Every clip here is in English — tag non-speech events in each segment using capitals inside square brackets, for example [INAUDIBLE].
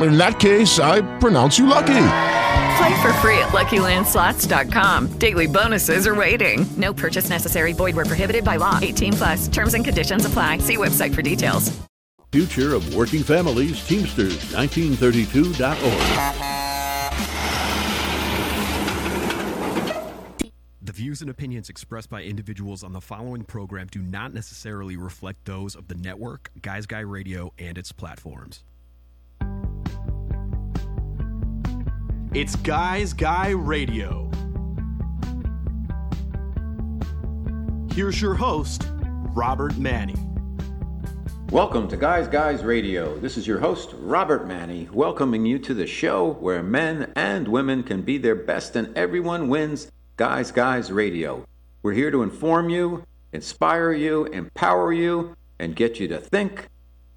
In that case, I pronounce you lucky. Play for free at LuckyLandSlots.com. Daily bonuses are waiting. No purchase necessary. Void where prohibited by law. 18 plus. Terms and conditions apply. See website for details. Future of Working Families, Teamsters, 1932.org. The views and opinions expressed by individuals on the following program do not necessarily reflect those of the network, Guys Guy Radio, and its platforms. It's Guys Guy Radio. Here's your host, Robert Manni. Welcome to Guys Guys Radio. This is your host, Robert Manni, welcoming you to the show where men and women can be their best and everyone wins Guys Guys Radio. We're here to inform you, inspire you, empower you, and get you to think,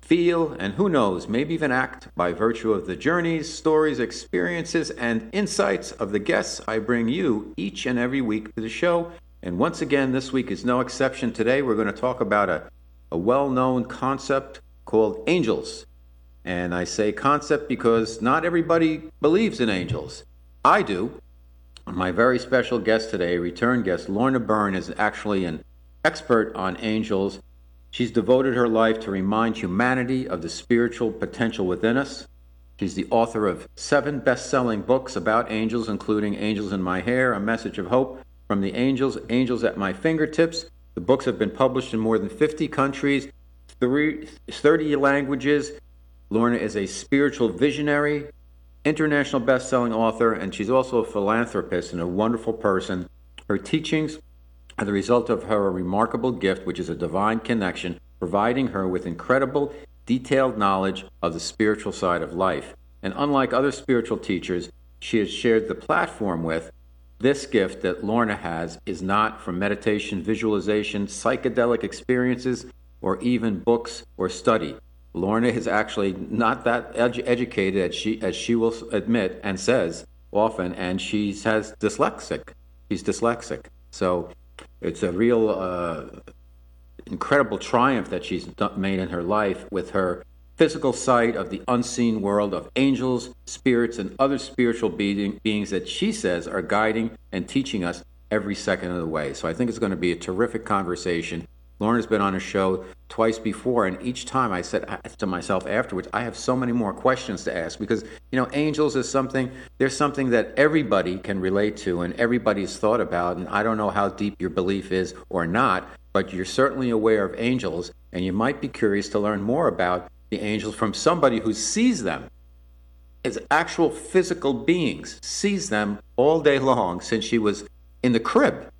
feel, and who knows, maybe even act by virtue of the journeys, stories, experiences, and insights of the guests I bring you each and every week to the show. And once again, this week is no exception. Today, we're going to talk about a, a well known concept called angels. And I say concept because not everybody believes in angels. I do. My very special guest today, return guest, Lorna Byrne, is actually an expert on angels She's devoted her life to remind humanity of the spiritual potential within us. She's the author of seven best selling books about angels, including Angels in My Hair, A Message of Hope from the Angels, Angels at My Fingertips. The books have been published in more than 50 countries, 30 languages. Lorna is a spiritual visionary, international best selling author, and she's also a philanthropist and a wonderful person. Her teachings are the result of her remarkable gift, which is a divine connection, providing her with incredible, detailed knowledge of the spiritual side of life. And unlike other spiritual teachers she has shared the platform with, this gift that Lorna has is not from meditation, visualization, psychedelic experiences, or even books or study. Lorna is actually not that edu- educated as she, as she will admit and says often, and she has dyslexic. She's dyslexic. So it's a real uh, incredible triumph that she's made in her life with her physical sight of the unseen world of angels, spirits, and other spiritual being, beings that she says are guiding and teaching us every second of the way. So I think it's going to be a terrific conversation. Lorna's been on a show twice before, and each time I said to myself afterwards, I have so many more questions to ask because, you know, angels is something, there's something that everybody can relate to and everybody's thought about. And I don't know how deep your belief is or not, but you're certainly aware of angels, and you might be curious to learn more about the angels from somebody who sees them as actual physical beings, sees them all day long since she was in the crib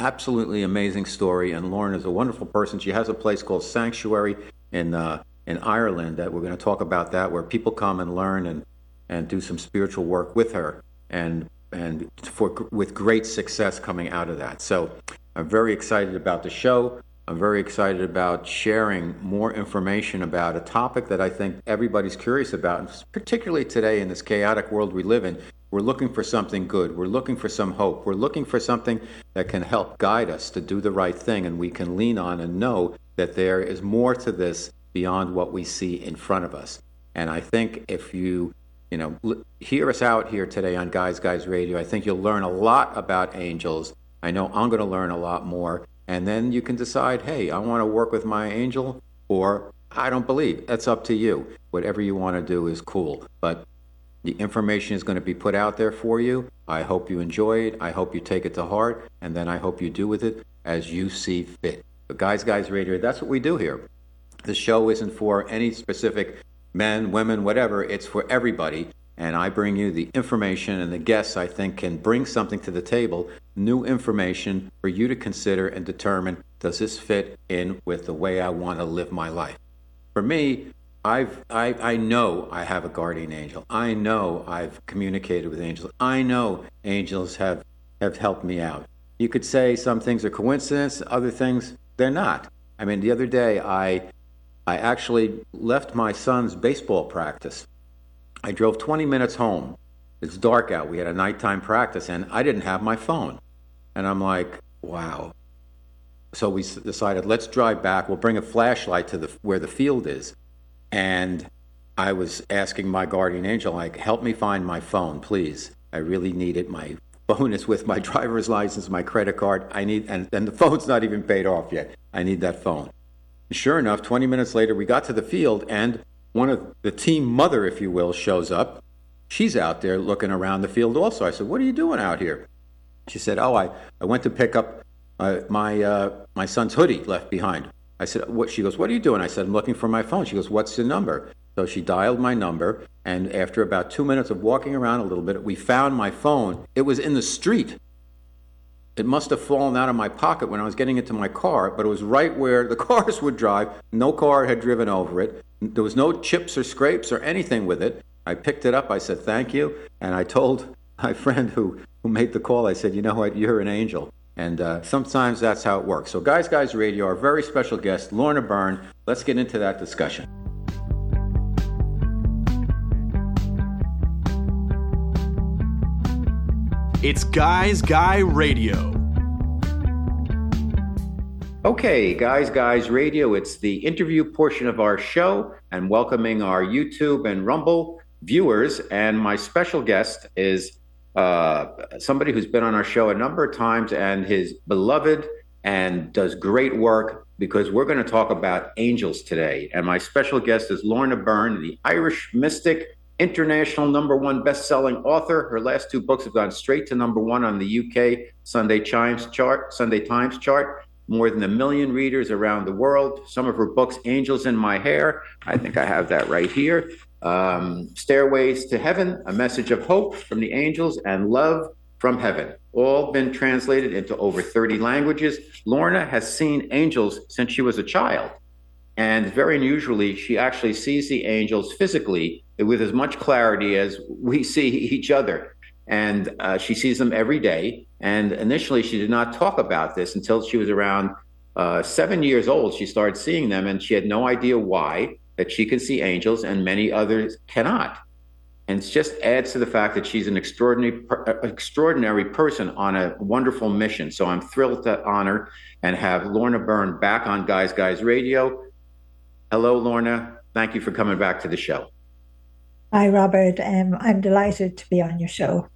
absolutely amazing story. And Lorna is a wonderful person. She has a place called Sanctuary in uh, in Ireland that we're going to talk about that, where people come and learn and and do some spiritual work with her, and and for with great success coming out of that. So I'm very excited about the show. I'm very excited about sharing more information about a topic that I think everybody's curious about, particularly today in this chaotic world we live in. We're looking for something good. We're looking for some hope. We're looking for something that can help guide us to do the right thing, and we can lean on and know that there is more to this beyond what we see in front of us. And I think if you, you know, hear us out here today on Guys Guys Radio, I think you'll learn a lot about angels. I know I'm going to learn a lot more. And then you can decide, hey, I want to work with my angel, or I don't believe. That's up to you. Whatever you want to do is cool. But the information is going to be put out there for you. I hope you enjoy it. I hope you take it to heart. And then I hope you do with it as you see fit. Guys Guys Radio, that's what we do here. The show isn't for any specific men, women, whatever. It's for everybody. And I bring you the information, and the guests I think can bring something to the table, new information for you to consider and determine does this fit in with the way I want to live my life. For me, I've I, I know I have a guardian angel. I know I've communicated with angels. I know angels have have helped me out. You could say some things are coincidence, other things they're not. I mean, the other day I I actually left my son's baseball practice. I drove 20 minutes home. It's dark out. We had a nighttime practice, and I didn't have my phone. And I'm like, wow. So we decided, let's drive back. We'll bring a flashlight to the where the field is. And I was asking my guardian angel, like, help me find my phone, please. I really need it. My phone is with my driver's license, my credit card. I need, and, and the phone's not even paid off yet. I need that phone. Sure enough, 20 minutes later, we got to the field, and one of the team mother, if you will, shows up. She's out there looking around the field also. I said, What are you doing out here? She said, Oh, I, I went to pick up uh, my, uh, my son's hoodie left behind. I said, What? She goes, What are you doing? I said, I'm looking for my phone. She goes, What's the number? So she dialed my number, and after about two minutes of walking around a little bit, we found my phone. It was in the street. It must have fallen out of my pocket when I was getting into my car, but it was right where the [LAUGHS] cars would drive. No car had driven over it. There was no chips or scrapes or anything with it. I picked it up. I said, Thank you. And I told [LAUGHS] my friend who, who made the call, I said, You know what? You're an angel. And uh, sometimes that's how it works. So, Guys Guys Radio, our very special guest, Lorna Byrne. Let's get into that discussion. It's Guys Guy Radio. Okay, Guys Guys Radio, it's the interview portion of our show and welcoming our YouTube and Rumble viewers. And my special guest is uh, somebody who's been on our show a number of times and his beloved and does great work because we're going to talk about angels today. And my special guest is Lorna Byrne, the Irish mystic international number one best-selling author. Her last two books have gone straight to number one on the UK Sunday Times chart. Sunday Times chart. More than a million readers around the world. Some of her books, "Angels in My Hair," I think I have that right here. Um, "Stairways to Heaven," a message of hope from the angels, and "Love from Heaven." All been translated into over 30 languages. Lorna has seen angels since she was a child. And very unusually, she actually sees the angels physically with as much clarity as we see each other. And uh, she sees them every day. And initially, she did not talk about this until she was around uh, seven years old. She started seeing them, and she had no idea why that she could see angels and many others cannot. And it just adds to the fact that she's an extraordinary, extraordinary person on a wonderful mission. So I'm thrilled to honor and have Lorna Byrne back on Guys Guys Radio. Hello, Lorna. Thank you for coming back to the show. Hi, Robert. Um, I'm delighted to be on your show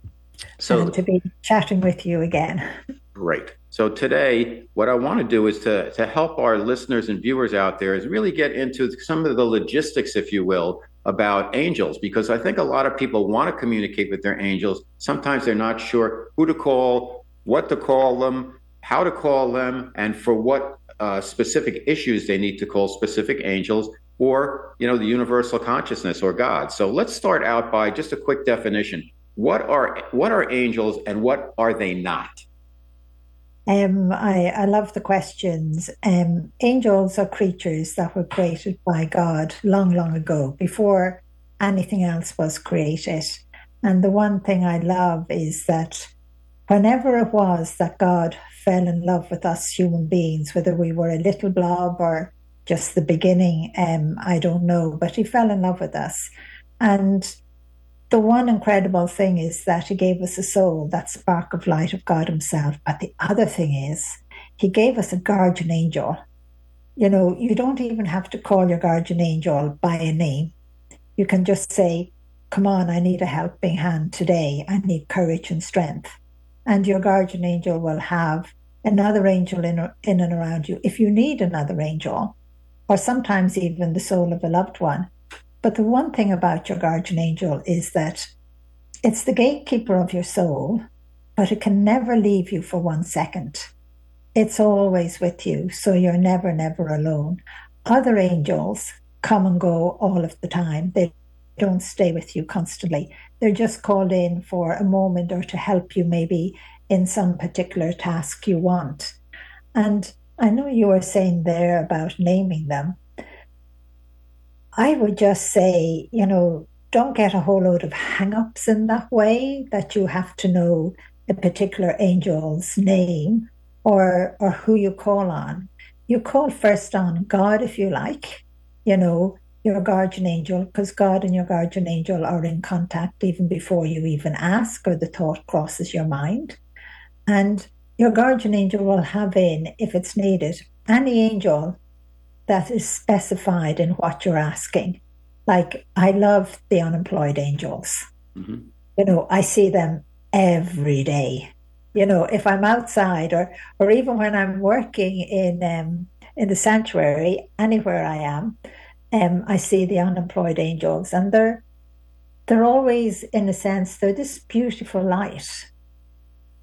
so, to be chatting with you again. Great. So today, what I want to do is to, to help our listeners and viewers out there is really get into some of the logistics, if you will, about angels, because I think a lot of people want to communicate with their angels. Sometimes they're not sure who to call, what to call them, how to call them, and for what uh, specific issues they need to call specific angels or you know the universal consciousness or god so let's start out by just a quick definition what are what are angels and what are they not um, I, I love the questions. Um, angels are creatures that were created by God long, long ago, before anything else was created. And the one thing I love is that whenever it was that God fell in love with us human beings, whether we were a little blob or just the beginning, um, I don't know, but he fell in love with us. And the one incredible thing is that he gave us a soul, that spark of light of God himself. But the other thing is, he gave us a guardian angel. You know, you don't even have to call your guardian angel by a name. You can just say, Come on, I need a helping hand today. I need courage and strength and your guardian angel will have another angel in, in and around you if you need another angel, or sometimes even the soul of a loved one. But the one thing about your guardian angel is that it's the gatekeeper of your soul, but it can never leave you for one second. it's always with you. So you're never, never alone. Other angels come and go all of the time. They don't stay with you constantly. They're just called in for a moment or to help you maybe in some particular task you want. And I know you were saying there about naming them. I would just say, you know, don't get a whole load of hang ups in that way that you have to know a particular angel's name or or who you call on. You call first on God if you like, you know, your guardian angel, because God and your guardian angel are in contact even before you even ask or the thought crosses your mind. And your guardian angel will have in, if it's needed, any angel that is specified in what you're asking. Like, I love the unemployed angels. Mm-hmm. You know, I see them every day. You know, if I'm outside or, or even when I'm working in, um, in the sanctuary, anywhere I am, um, I see the unemployed angels, and they're they're always, in a sense, they're this beautiful light,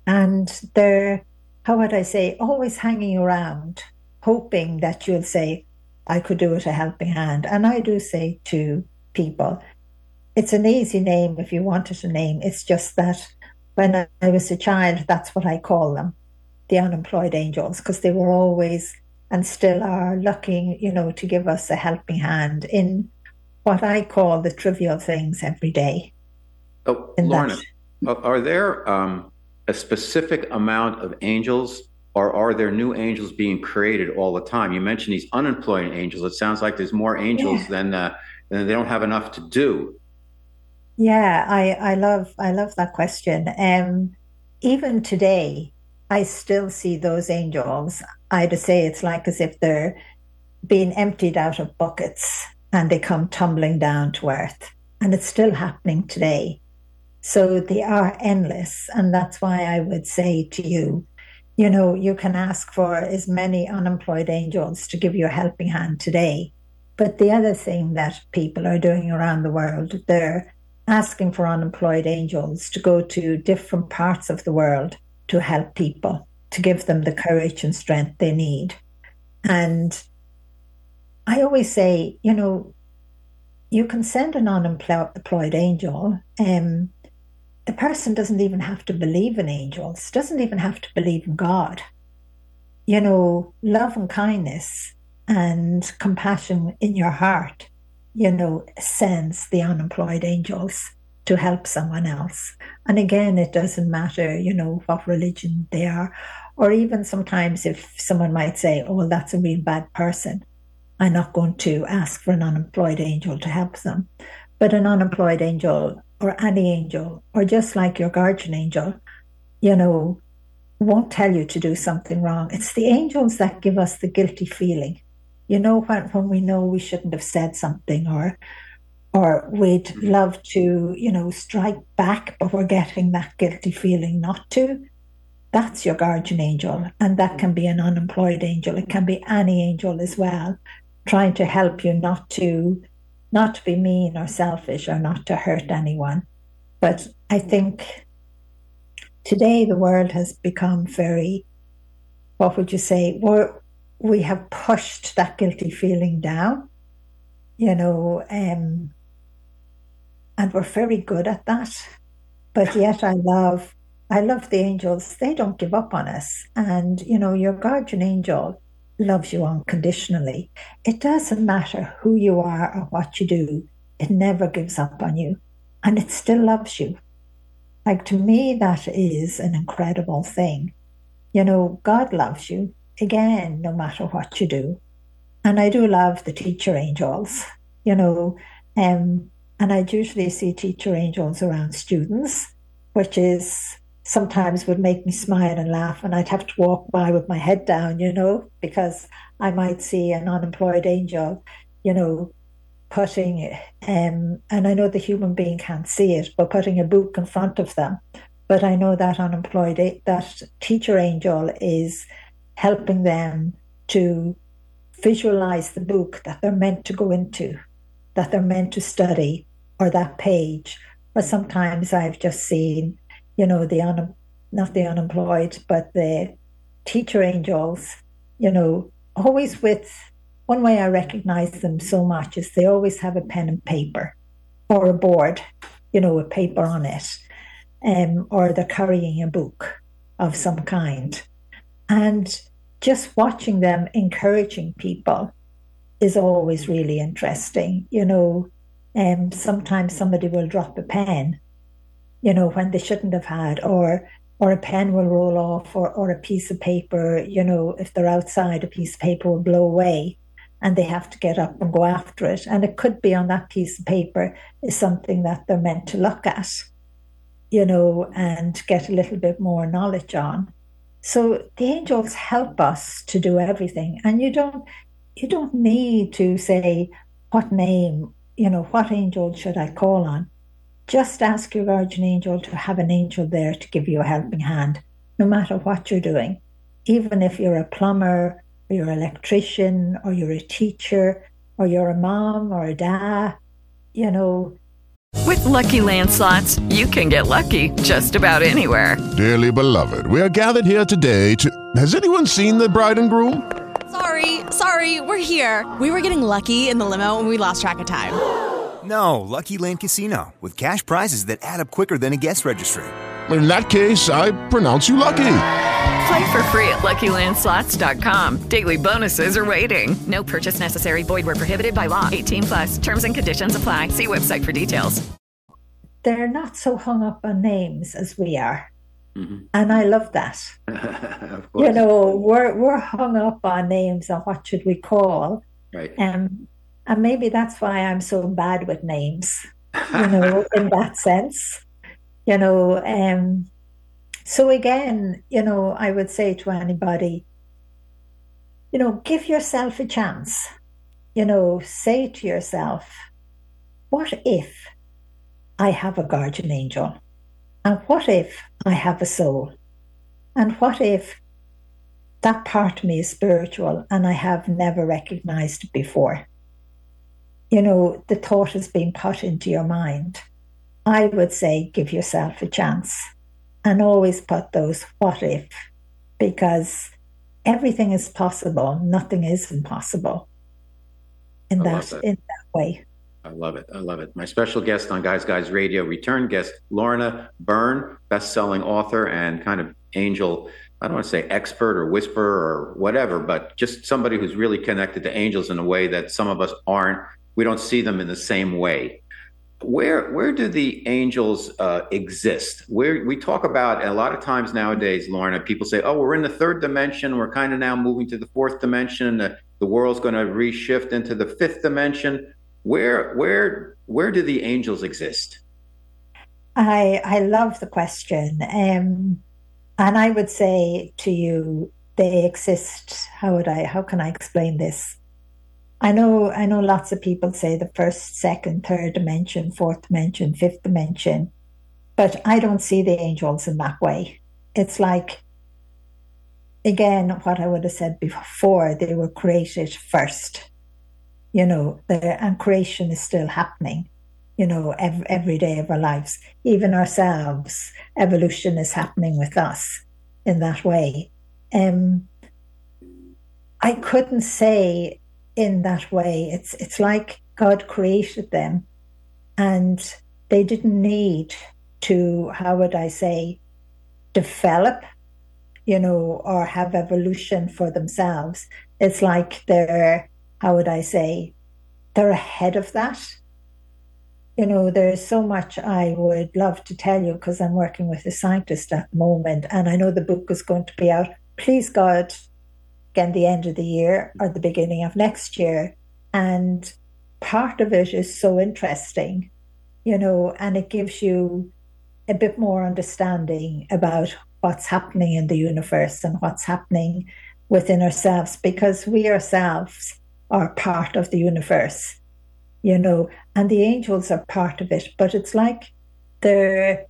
and they're how would I say, always hanging around, hoping that you'll say, I could do it a helping hand. And I do say to people, it's an easy name if you wanted a name. It's just that when I was a child, that's what I call them, the unemployed angels, because they were always and still are looking, you know, to give us a helping hand in what I call the trivial things every day. Oh, Lorna, are there um, a specific amount of angels or are there new angels being created all the time? You mentioned these unemployed angels. It sounds like there's more angels yeah. than, uh, than they don't have enough to do. Yeah, I, I love I love that question. Um, even today, I still see those angels. I'd say it's like as if they're being emptied out of buckets and they come tumbling down to earth. And it's still happening today. So they are endless. And that's why I would say to you, you know, you can ask for as many unemployed angels to give you a helping hand today. But the other thing that people are doing around the world, they're asking for unemployed angels to go to different parts of the world to help people, to give them the courage and strength they need. And I always say, you know, you can send an unemployed angel. Um, the person doesn't even have to believe in angels, doesn't even have to believe in God. You know, love and kindness and compassion in your heart, you know, sends the unemployed angels to help someone else. And again, it doesn't matter, you know, what religion they are. Or even sometimes if someone might say, oh, well, that's a real bad person, I'm not going to ask for an unemployed angel to help them. But an unemployed angel or any angel, or just like your guardian angel, you know, won't tell you to do something wrong. It's the angels that give us the guilty feeling. You know, when, when we know we shouldn't have said something or or we'd mm-hmm. love to, you know, strike back, but we're getting that guilty feeling not to. That's your guardian angel. And that can be an unemployed angel. It can be any angel as well, trying to help you not to not to be mean or selfish or not to hurt anyone. But I think today the world has become very what would you say? We're, we have pushed that guilty feeling down. You know, um, and we're very good at that. But yet, I love, I love the angels. They don't give up on us, and you know, your guardian angel loves you unconditionally. It doesn't matter who you are or what you do. It never gives up on you, and it still loves you. Like to me, that is an incredible thing. You know, God loves you again, no matter what you do. And I do love the teacher angels. You know, um, and I usually see teacher angels around students, which is sometimes would make me smile and laugh. And I'd have to walk by with my head down, you know, because I might see an unemployed angel, you know, putting, um, and I know the human being can't see it, but putting a book in front of them. But I know that unemployed, that teacher angel is helping them to visualize the book that they're meant to go into, that they're meant to study, or that page. But sometimes I've just seen, you know, the un- not the unemployed, but the teacher angels, you know, always with one way I recognize them so much is they always have a pen and paper or a board, you know, a paper on it, um, or they're carrying a book of some kind. And just watching them encouraging people is always really interesting. You know, um, sometimes somebody will drop a pen, you know, when they shouldn't have had, or or a pen will roll off, or, or a piece of paper, you know, if they're outside, a piece of paper will blow away and they have to get up and go after it. And it could be on that piece of paper is something that they're meant to look at, you know, and get a little bit more knowledge on. So the angels help us to do everything. And you don't you don't need to say what name, you know, what angel should I call on? Just ask your guardian angel to have an angel there to give you a helping hand, no matter what you're doing. Even if you're a plumber, or you're an electrician, or you're a teacher, or you're a mom or a dad, you know. With lucky landslots, you can get lucky just about anywhere. Dearly beloved, we are gathered here today to. Has anyone seen the bride and groom? Sorry, sorry, we're here. We were getting lucky in the limo and we lost track of time. No, Lucky Land Casino, with cash prizes that add up quicker than a guest registry. In that case, I pronounce you lucky. Play for free at LuckyLandSlots.com. Daily bonuses are waiting. No purchase necessary. Void where prohibited by law. 18 plus. Terms and conditions apply. See website for details. They're not so hung up on names as we are. Mm-hmm. And I love that. [LAUGHS] of course. You know, we're we're hung up on names and what should we call. Right. Um, and maybe that's why I'm so bad with names, you know, [LAUGHS] in that sense. You know, um, so again, you know, I would say to anybody, you know, give yourself a chance. You know, say to yourself, what if I have a guardian angel? And what if I have a soul? And what if that part of me is spiritual and I have never recognized it before? You know, the thought has been put into your mind. I would say give yourself a chance and always put those what if because everything is possible, nothing is impossible in that, that. in that way. I love it. I love it. My special guest on Guys Guys Radio, return guest Lorna Byrne, best-selling author and kind of angel. I don't want to say expert or whisperer or whatever, but just somebody who's really connected to angels in a way that some of us aren't. We don't see them in the same way. Where where do the angels uh, exist? Where we talk about a lot of times nowadays, Lorna, people say, "Oh, we're in the third dimension. We're kind of now moving to the fourth dimension. The, the world's going to reshift into the fifth dimension." Where where where do the angels exist? I I love the question. Um, and I would say to you, they exist. How would I how can I explain this? I know I know lots of people say the first, second, third dimension, fourth dimension, fifth dimension, but I don't see the angels in that way. It's like again what I would have said before, they were created first. You know, and creation is still happening you know, every, every day of our lives. Even ourselves, evolution is happening with us in that way. Um, I couldn't say in that way. It's it's like God created them, and they didn't need to. How would I say? Develop, you know, or have evolution for themselves. It's like they're. How would I say? They're ahead of that you know, there's so much I would love to tell you because I'm working with a scientist at the moment, and I know the book is going to be out. Please God, again, the end of the year or the beginning of next year, and part of it is so interesting, you know, and it gives you a bit more understanding about what's happening in the universe and what's happening within ourselves because we ourselves are part of the universe you know, and the angels are part of it, but it's like they're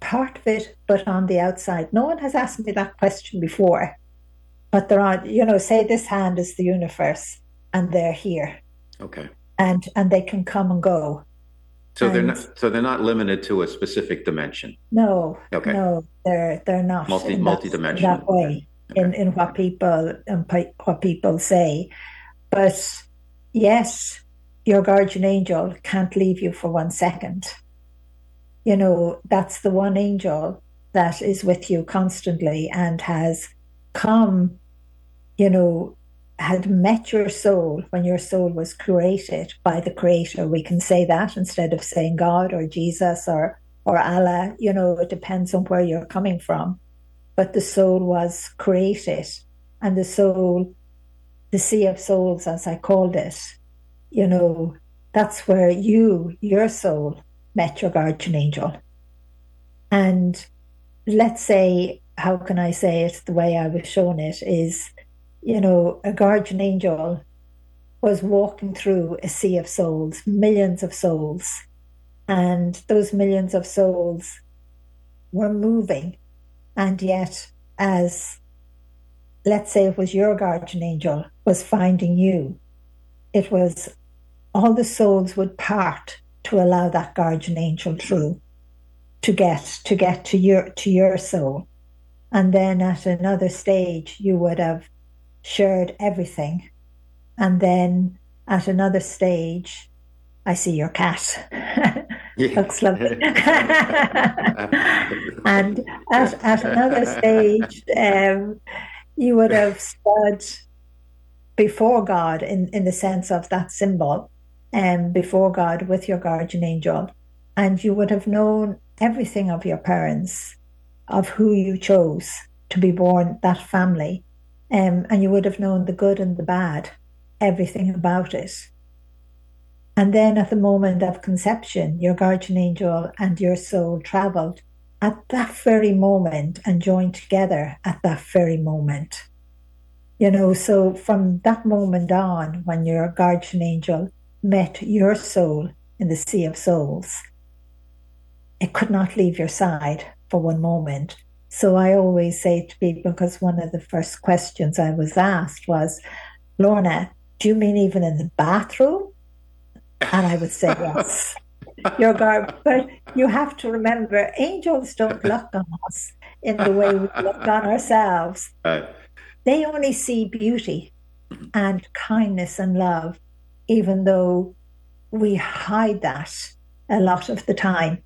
part of it, but on the outside. No one has asked me that question before, but they're on, you know, say this hand is the universe and they're here Okay. and, and they can come and go. So they're not so they're not limited to a specific dimension. No, Okay. no, they're, they're not multi multi-dimensional that way. in, in what people and what people say. But yes, your guardian angel can't leave you for one second. You know, that's the one angel that is with you constantly and has come, you know, had met your soul when your soul was created by the creator. We can say that instead of saying God or Jesus or or Allah, you know, it depends on where you're coming from. But the soul was created and the soul, the sea of souls, as I called it, you know, that's where you, your soul, met your guardian angel. And let's say, how can I say it the way I was shown it is, you know, a guardian angel was walking through a sea of souls, millions of souls, and those millions of souls were moving. And yet, as let's say it was your guardian angel was finding you, it was all the souls would part to allow that guardian angel through to get to get to your to your soul. And then at another stage you would have shared everything. And then at another stage I see your cat. [LAUGHS] Looks lovely. [LAUGHS] [LAUGHS] and at, at another stage, um, you would have stood before God in, in the sense of that symbol, um, before God with your guardian angel, and you would have known everything of your parents, of who you chose to be born that family, um, and you would have known the good and the bad, everything about it. And then at the moment of conception, your guardian angel and your soul traveled at that very moment and joined together at that very moment. You know, so from that moment on, when your guardian angel met your soul in the sea of souls, it could not leave your side for one moment. So I always say to people, because one of the first questions I was asked was, Lorna, do you mean even in the bathroom? And I would say yes. [LAUGHS] Your garb, but you have to remember, angels don't look on us in the way we look on ourselves. They only see beauty and kindness and love, even though we hide that a lot of the time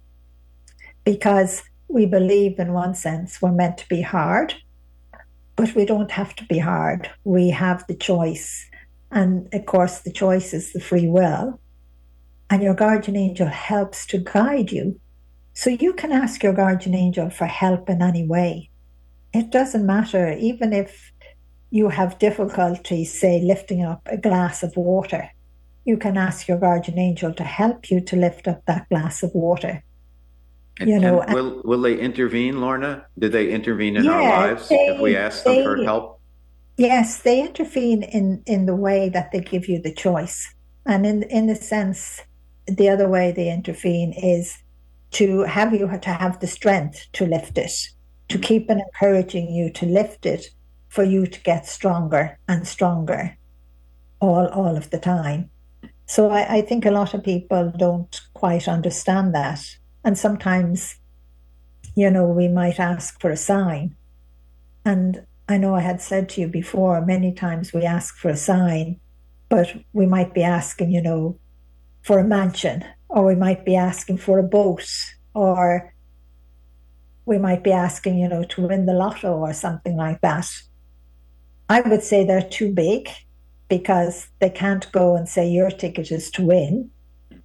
because we believe, in one sense, we're meant to be hard, but we don't have to be hard. We have the choice. And of course, the choice is the free will and your guardian angel helps to guide you. So you can ask your guardian angel for help in any way. It doesn't matter, even if you have difficulty, say, lifting up a glass of water, you can ask your guardian angel to help you to lift up that glass of water. And, you know, will will they intervene, Lorna? Do they intervene in yeah, our lives they, if we ask them they, for help? Yes, they intervene in in the way that they give you the choice, and in in the sense the other way they intervene is to have you to have the strength to lift it, to keep on encouraging you to lift it for you to get stronger and stronger all all of the time. So I, I think a lot of people don't quite understand that. And sometimes, you know, we might ask for a sign. And I know I had said to you before, many times we ask for a sign, but we might be asking, you know, for a mansion, or we might be asking for a boat, or we might be asking, you know, to win the lotto or something like that. I would say they're too big because they can't go and say your ticket is to win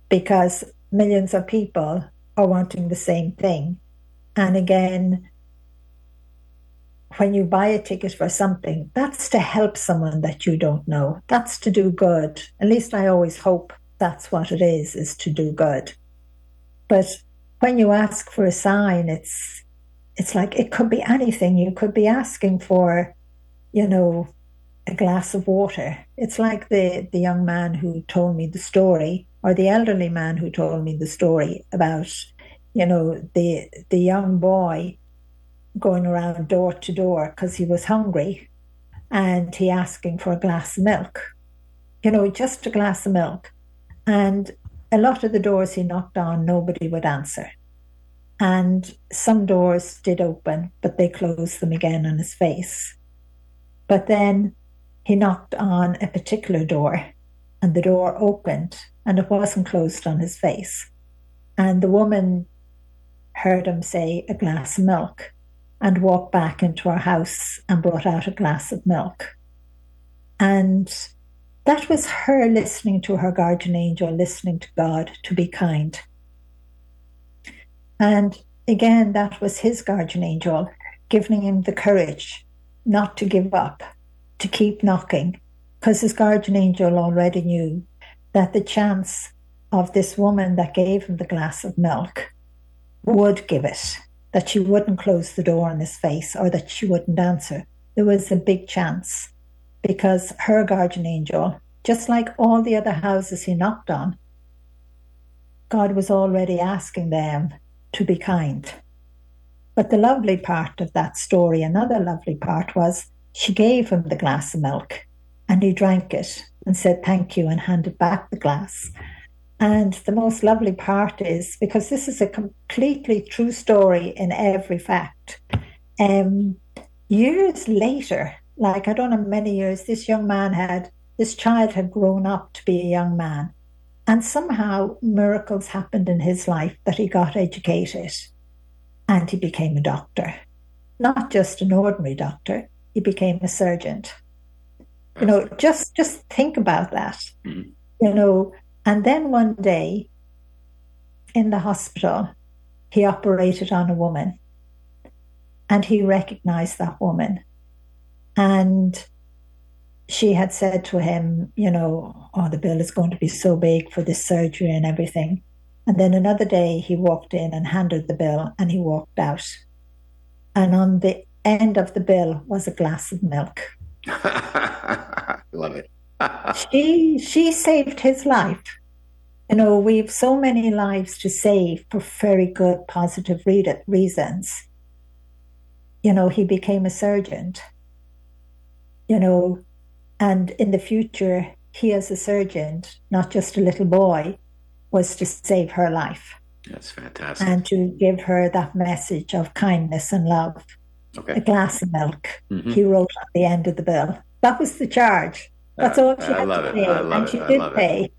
because millions of people are wanting the same thing. And again, when you buy a ticket for something, that's to help someone that you don't know. That's to do good. At least I always hope that's what it is, is to do good. But when you ask for a sign, it's it's like it could be anything. You could be asking for, you know, a glass of water. It's like the, the young man who told me the story, or the elderly man who told me the story about, you know, the the young boy going around door to door because he was hungry and he asking for a glass of milk. You know, just a glass of milk. And a lot of the doors he knocked on, nobody would answer. And some doors did open, but they closed them again on his face. But then he knocked on a particular door, and the door opened, and it wasn't closed on his face. And the woman heard him say a glass of milk and walked back into our house and brought out a glass of milk. And that was her listening to her guardian angel, listening to God to be kind. And again, that was his guardian angel giving him the courage not to give up, to keep knocking, because his guardian angel already knew that the chance of this woman that gave him the glass of milk would give it, that she wouldn't close the door in his face or that she wouldn't answer. There was a big chance because her guardian angel, just like all the other houses he knocked on, God was already asking them to be kind. But the lovely part of that story, another lovely part was she gave him the glass of milk and he drank it and said thank you and handed back the glass. And the most lovely part is because this is a completely true story in every fact. Um, years later, like I don't know many years, this young man had, this child had grown up to be a young man. And somehow miracles happened in his life that he got educated and he became a doctor. Not just an ordinary doctor, he became a surgeon. You know, just just think about that. Mm-hmm. You know, and then one day in the hospital, he operated on a woman and he recognized that woman. And she had said to him, you know, oh, the bill is going to be so big for this surgery and everything. And then another day he walked in and handed the bill and he walked out. And on the end of the bill was a glass of milk. [LAUGHS] Love it. she she saved his life. You know, we've so many lives to save for very good, positive re- reasons. You know, he became a surgeon. You know, and in the future, he as a surgeon, not just a little boy, was to save her life. That's fantastic. And to give her that message of kindness and love. Okay. A glass of milk. Mm-hmm. He wrote at the end of the bill. That was the charge. That's all she I had to pay. and she did pay.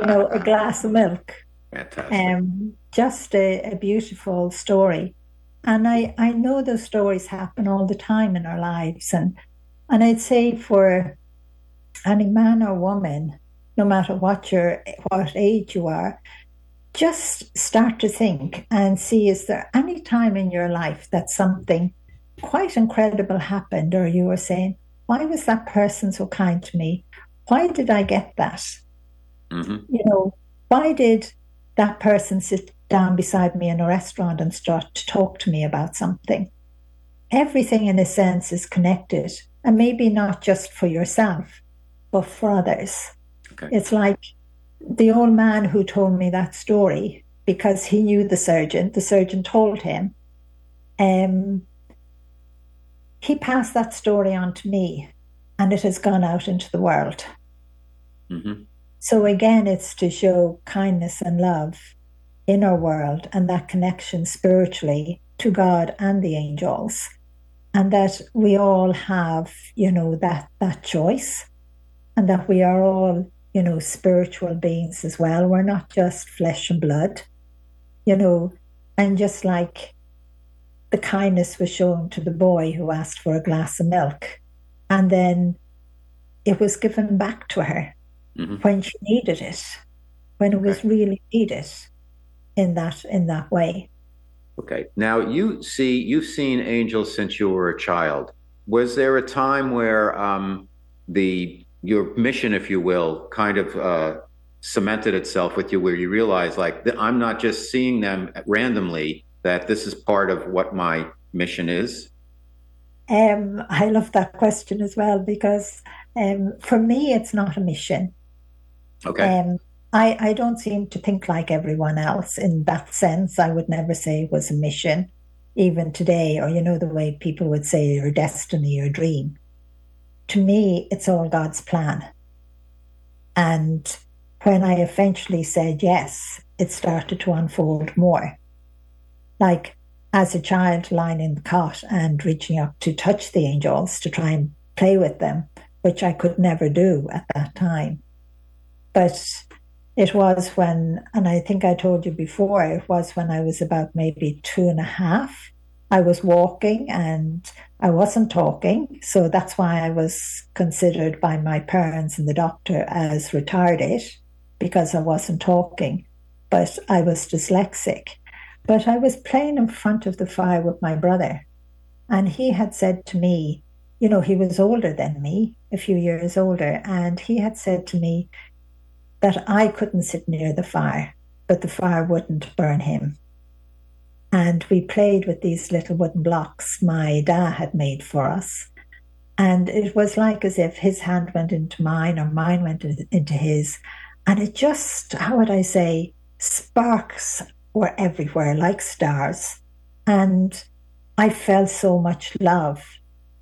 you know, a [LAUGHS] glass of milk. Fantastic. Um, just a, a beautiful story. And I, I know those stories happen all the time in our lives. And, and I'd say for any man or woman, no matter what your what age you are, just start to think and see is there any time in your life that something quite incredible happened or you were saying, why was that person so kind to me? Why did I get that? Mm-hmm. You know, why did that person sit down beside me in a restaurant and start to talk to me about something? Everything, in a sense, is connected, and maybe not just for yourself, but for others. Okay. It's like the old man who told me that story because he knew the surgeon. The surgeon told him. Um, he passed that story on to me, and it has gone out into the world. Mm-hmm. So again, it's to show kindness and love in our world and that connection spiritually to God and the angels. And that we all have, you know, that that choice and that we are all, you know, spiritual beings as well. We're not just flesh and blood, you know, and just like the kindness was shown to the boy who asked for a glass of milk. And then it was given back to her mm-hmm. when she needed it, when it was really needed in that in that way. Okay. Now you see you've seen angels since you were a child. Was there a time where um, the your mission, if you will, kind of uh, cemented itself with you, where you realize like I'm not just seeing them randomly; that this is part of what my mission is? Um, I love that question as well because um, for me, it's not a mission. Okay. Um, I, I don't seem to think like everyone else in that sense. I would never say it was a mission, even today, or you know, the way people would say your destiny, your dream. To me, it's all God's plan. And when I eventually said yes, it started to unfold more. Like as a child lying in the cot and reaching up to touch the angels to try and play with them, which I could never do at that time. But it was when, and I think I told you before, it was when I was about maybe two and a half. I was walking and I wasn't talking. So that's why I was considered by my parents and the doctor as retarded because I wasn't talking. But I was dyslexic. But I was playing in front of the fire with my brother. And he had said to me, you know, he was older than me, a few years older, and he had said to me that I couldn't sit near the fire, but the fire wouldn't burn him. And we played with these little wooden blocks my dad had made for us. And it was like as if his hand went into mine or mine went into his. And it just, how would I say, sparks were everywhere like stars. And I felt so much love.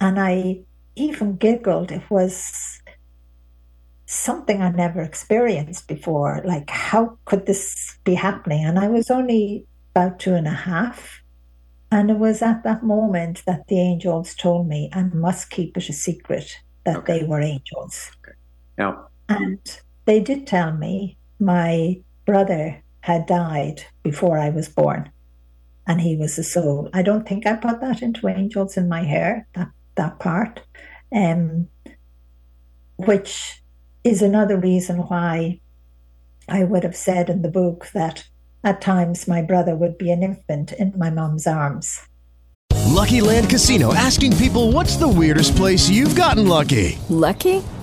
And I even giggled. It was something I never experienced before. Like, how could this be happening? And I was only about two and a half. And it was at that moment that the angels told me I must keep it a secret that okay. they were angels. Okay. Now, and they did tell me my brother had died before I was born, and he was a soul. I don't think I put that into angels in my hair, that, that part, um, which is another reason why I would have said in the book that at times, my brother would be an infant in my mom's arms. Lucky Land Casino asking people what's the weirdest place you've gotten lucky? Lucky?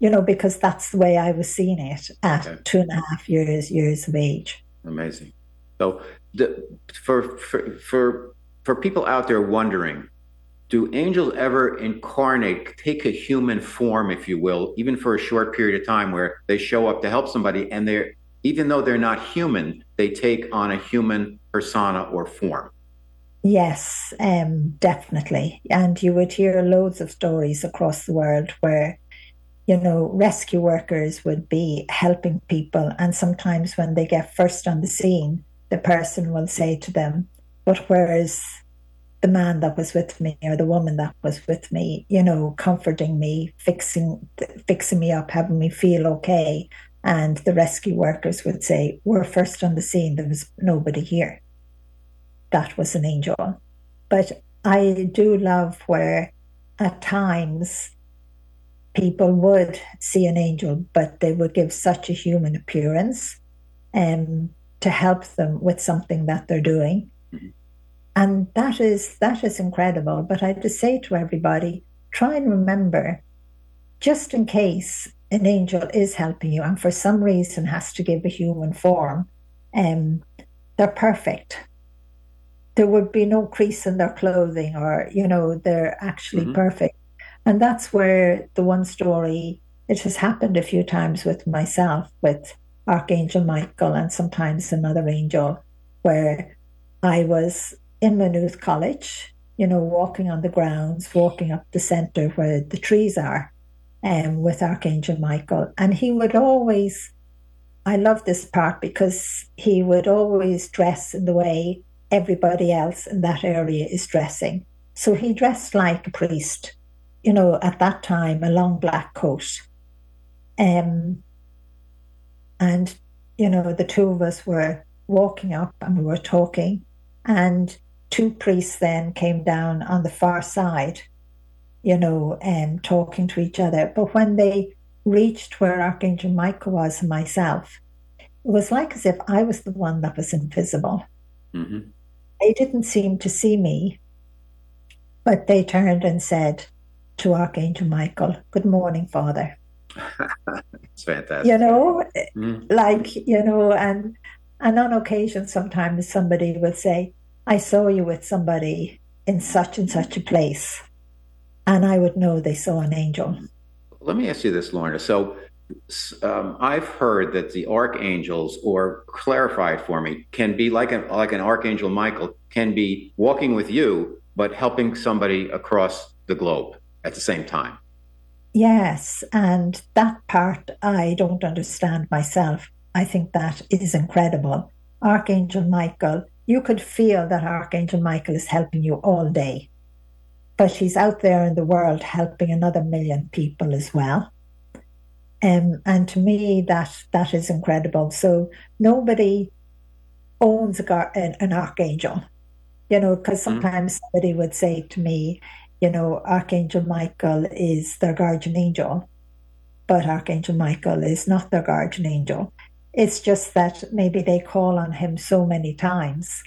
You know, because that's the way I was seeing it at okay. two and a half years years of age. Amazing. So, the, for for for for people out there wondering, do angels ever incarnate, take a human form, if you will, even for a short period of time, where they show up to help somebody, and they're even though they're not human, they take on a human persona or form. Yes, um, definitely. And you would hear loads of stories across the world where, you know, rescue workers would be helping people. And sometimes when they get first on the scene, the person will say to them, But where is the man that was with me or the woman that was with me, you know, comforting me, fixing fixing me up, having me feel okay. And the rescue workers would say, We're first on the scene, there was nobody here. That was an angel. But I do love where at times people would see an angel, but they would give such a human appearance um, to help them with something that they're doing. Mm-hmm. And that is that is incredible. But I just say to everybody, try and remember, just in case an angel is helping you and for some reason has to give a human form, um, they're perfect. There would be no crease in their clothing or, you know, they're actually mm-hmm. perfect. And that's where the one story, it has happened a few times with myself, with Archangel Michael and sometimes another angel, where I was in Maynooth College, you know, walking on the grounds, walking up the centre where the trees are um, with Archangel Michael. And he would always, I love this part because he would always dress in the way everybody else in that area is dressing. So he dressed like a priest, you know, at that time, a long black coat. Um, and, you know, the two of us were walking up and we were talking. And two priests then came down on the far side you know, um, talking to each other. But when they reached where Archangel Michael was and myself, it was like as if I was the one that was invisible. Mm-hmm. They didn't seem to see me, but they turned and said to Archangel Michael, Good morning, Father. [LAUGHS] it's fantastic. You know, mm-hmm. like, you know, and and on occasion sometimes somebody will say, I saw you with somebody in such and such a place and I would know they saw an angel. Let me ask you this, Lorna. So um, I've heard that the archangels, or clarify it for me, can be like an like an archangel Michael, can be walking with you, but helping somebody across the globe at the same time. Yes, and that part I don't understand myself. I think that is incredible. Archangel Michael, you could feel that Archangel Michael is helping you all day, but he's out there in the world helping another million people as well. Um, and to me, that that is incredible. So nobody owns a gar- an, an archangel, you know, because sometimes mm. somebody would say to me, you know, Archangel Michael is their guardian angel, but Archangel Michael is not their guardian angel. It's just that maybe they call on him so many times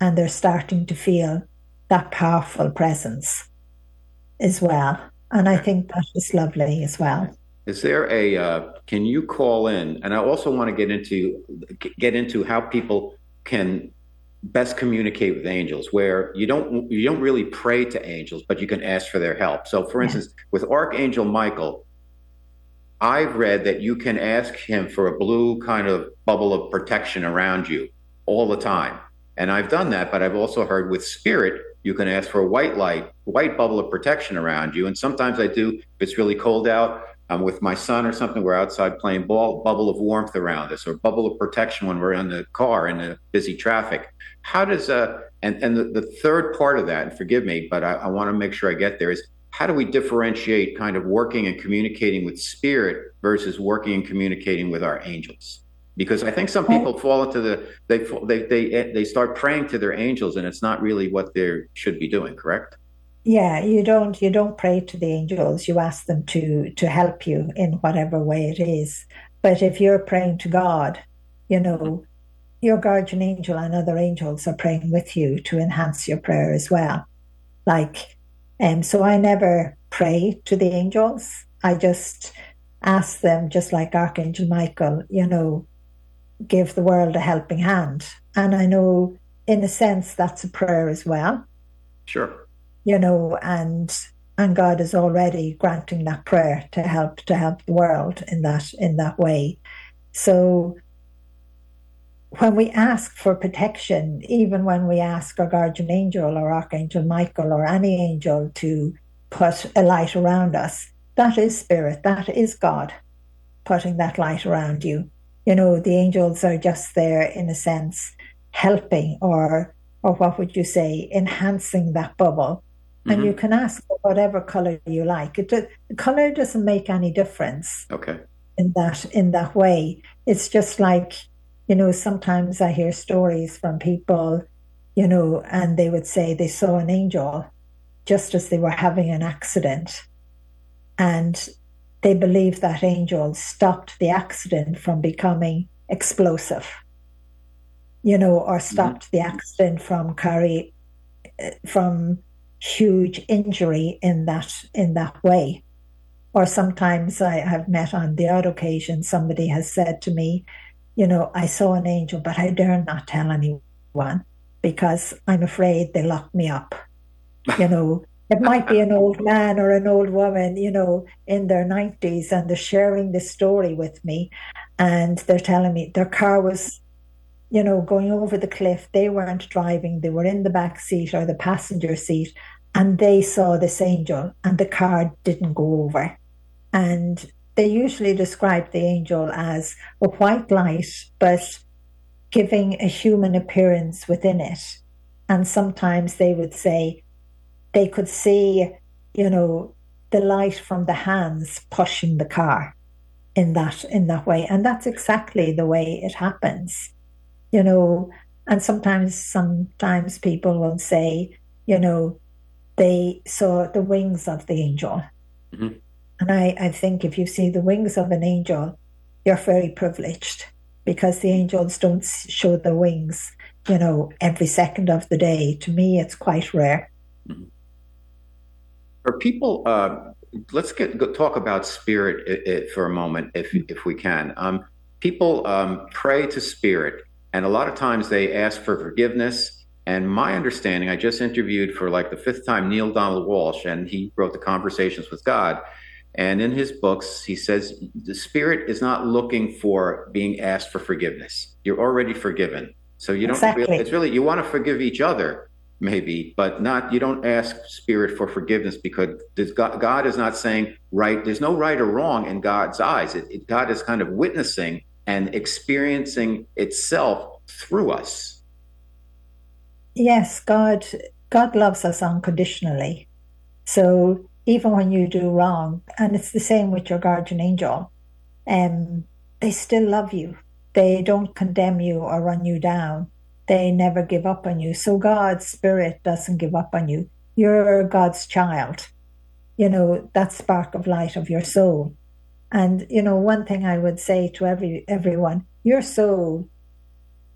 and they're starting to feel that powerful presence as well. And I think that is lovely as well. Is there a? Uh, can you call in? And I also want to get into get into how people can best communicate with angels, where you don't you don't really pray to angels, but you can ask for their help. So, for instance, with Archangel Michael, I've read that you can ask him for a blue kind of bubble of protection around you all the time. And I've done that, but I've also heard with spirit, you can ask for a white light, white bubble of protection around you. And sometimes I do, if it's really cold out, I'm with my son or something, we're outside playing ball, bubble of warmth around us, or bubble of protection when we're in the car in the busy traffic. How does uh and and the, the third part of that, and forgive me, but I, I want to make sure I get there is how do we differentiate kind of working and communicating with spirit versus working and communicating with our angels? Because I think some people fall into the they they they they start praying to their angels, and it's not really what they should be doing. Correct? yeah you don't you don't pray to the angels you ask them to to help you in whatever way it is but if you're praying to god you know your guardian angel and other angels are praying with you to enhance your prayer as well. Like um so i never pray to the angels. I just ask them just like archangel michael you know give the world a helping hand. And i know in a sense that's a prayer as well. Sure. You know, and and God is already granting that prayer to help to help the world in that in that way. So when we ask for protection, even when we ask our guardian angel or Archangel Michael or any angel to put a light around us, that is spirit, that is God putting that light around you. You know, the angels are just there in a sense helping or or what would you say, enhancing that bubble and mm-hmm. you can ask for whatever color you like. It the color doesn't make any difference. Okay. In that in that way, it's just like you know. Sometimes I hear stories from people, you know, and they would say they saw an angel just as they were having an accident, and they believe that angel stopped the accident from becoming explosive. You know, or stopped mm-hmm. the accident from carry from huge injury in that in that way. Or sometimes I have met on the odd occasion somebody has said to me, you know, I saw an angel, but I dare not tell anyone because I'm afraid they lock me up. You know, it might be an old man or an old woman, you know, in their 90s, and they're sharing this story with me. And they're telling me their car was you know, going over the cliff. They weren't driving, they were in the back seat or the passenger seat, and they saw this angel, and the car didn't go over. And they usually describe the angel as a white light, but giving a human appearance within it. And sometimes they would say they could see, you know, the light from the hands pushing the car in that in that way. And that's exactly the way it happens you know, and sometimes sometimes people will say, you know, they saw the wings of the angel. Mm-hmm. And I, I think if you see the wings of an angel, you're very privileged because the angels don't show the wings, you know, every second of the day. To me, it's quite rare. Mm-hmm. For people, uh, let's get go, talk about spirit I- I, for a moment, if if we can. Um, people um, pray to spirit and a lot of times they ask for forgiveness. And my understanding, I just interviewed for like the fifth time Neale Donald Walsch, and he wrote the Conversations with God. And in his books, he says the spirit is not looking for being asked for forgiveness. You're already forgiven. So you don't Exactly. really, it's really, you want to forgive each other, maybe, but not, you don't ask spirit for forgiveness because God, God is not saying right. There's no right or wrong in God's eyes. It, it, God is kind of witnessing and experiencing itself through us. Yes, God God loves us unconditionally. So even when you do wrong, and it's the same with your guardian angel, um, they still love you. They don't condemn you or run you down. They never give up on you. So God's spirit doesn't give up on you. You're God's child. You know, that spark of light of your soul. And you know, one thing I would say to every everyone, your soul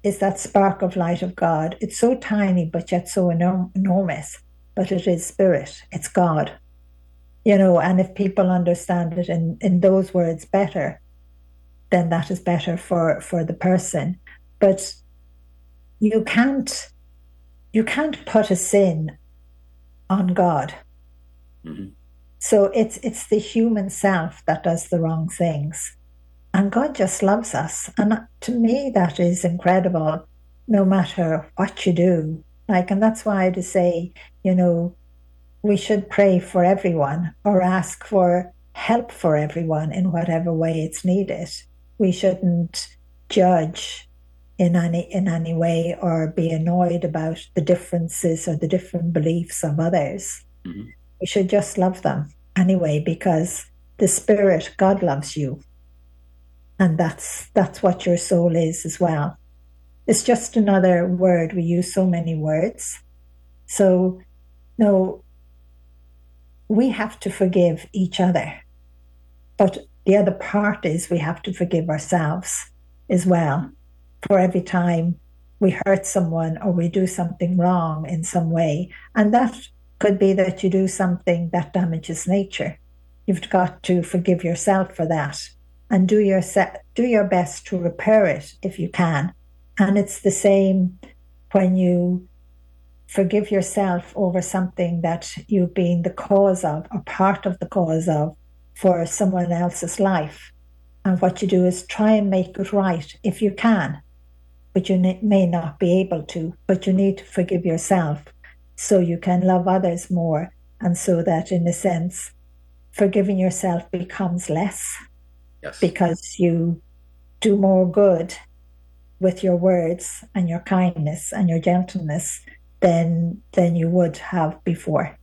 is that spark of light of God. It's so tiny, but yet so enorm- enormous. But it is spirit. It's God. You know, and if people understand it in, in those words better, then that is better for, for the person. But you can't you can't put a sin on God. Mm-hmm. So it's it's the human self that does the wrong things. And God just loves us. And to me, that is incredible, no matter what you do. Like, and that's why I to say, you know, we should pray for everyone or ask for help for everyone in whatever way it's needed. We shouldn't judge in any in any way or be annoyed about the differences or the different beliefs of others. Mm-hmm. We should just love them anyway because the spirit God loves you. And that's that's what your soul is as well. It's just another word. We use so many words. So no we have to forgive each other. But the other part is we have to forgive ourselves as well. For every time we hurt someone or we do something wrong in some way and that could be that you do something that damages nature. You've got to forgive yourself for that and do your se- do your best to repair it if you can. And it's the same when you forgive yourself over something that you've been the cause of or part of the cause of for someone else's life. And what you do is try and make it right if you can, but you may not be able to. But you need to forgive yourself so you can love others more, and so that, in a sense, forgiving yourself becomes less Yes. because you do more good with your words and your kindness and your gentleness than than you would have before.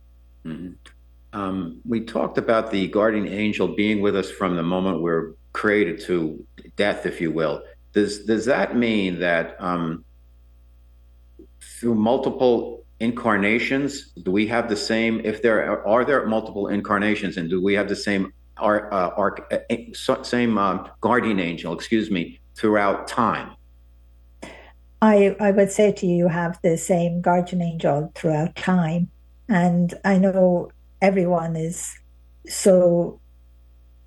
Um, we talked about the guardian angel being with us from the moment we're created to death, if you will. Does does that mean that um, through multiple incarnations, do we have the same? If there are, there multiple incarnations, and do we have the same ar, uh, uh, eh, same um, guardian angel? Excuse me, throughout time. I I would say to you, you have the same guardian angel throughout time, and I know everyone is so,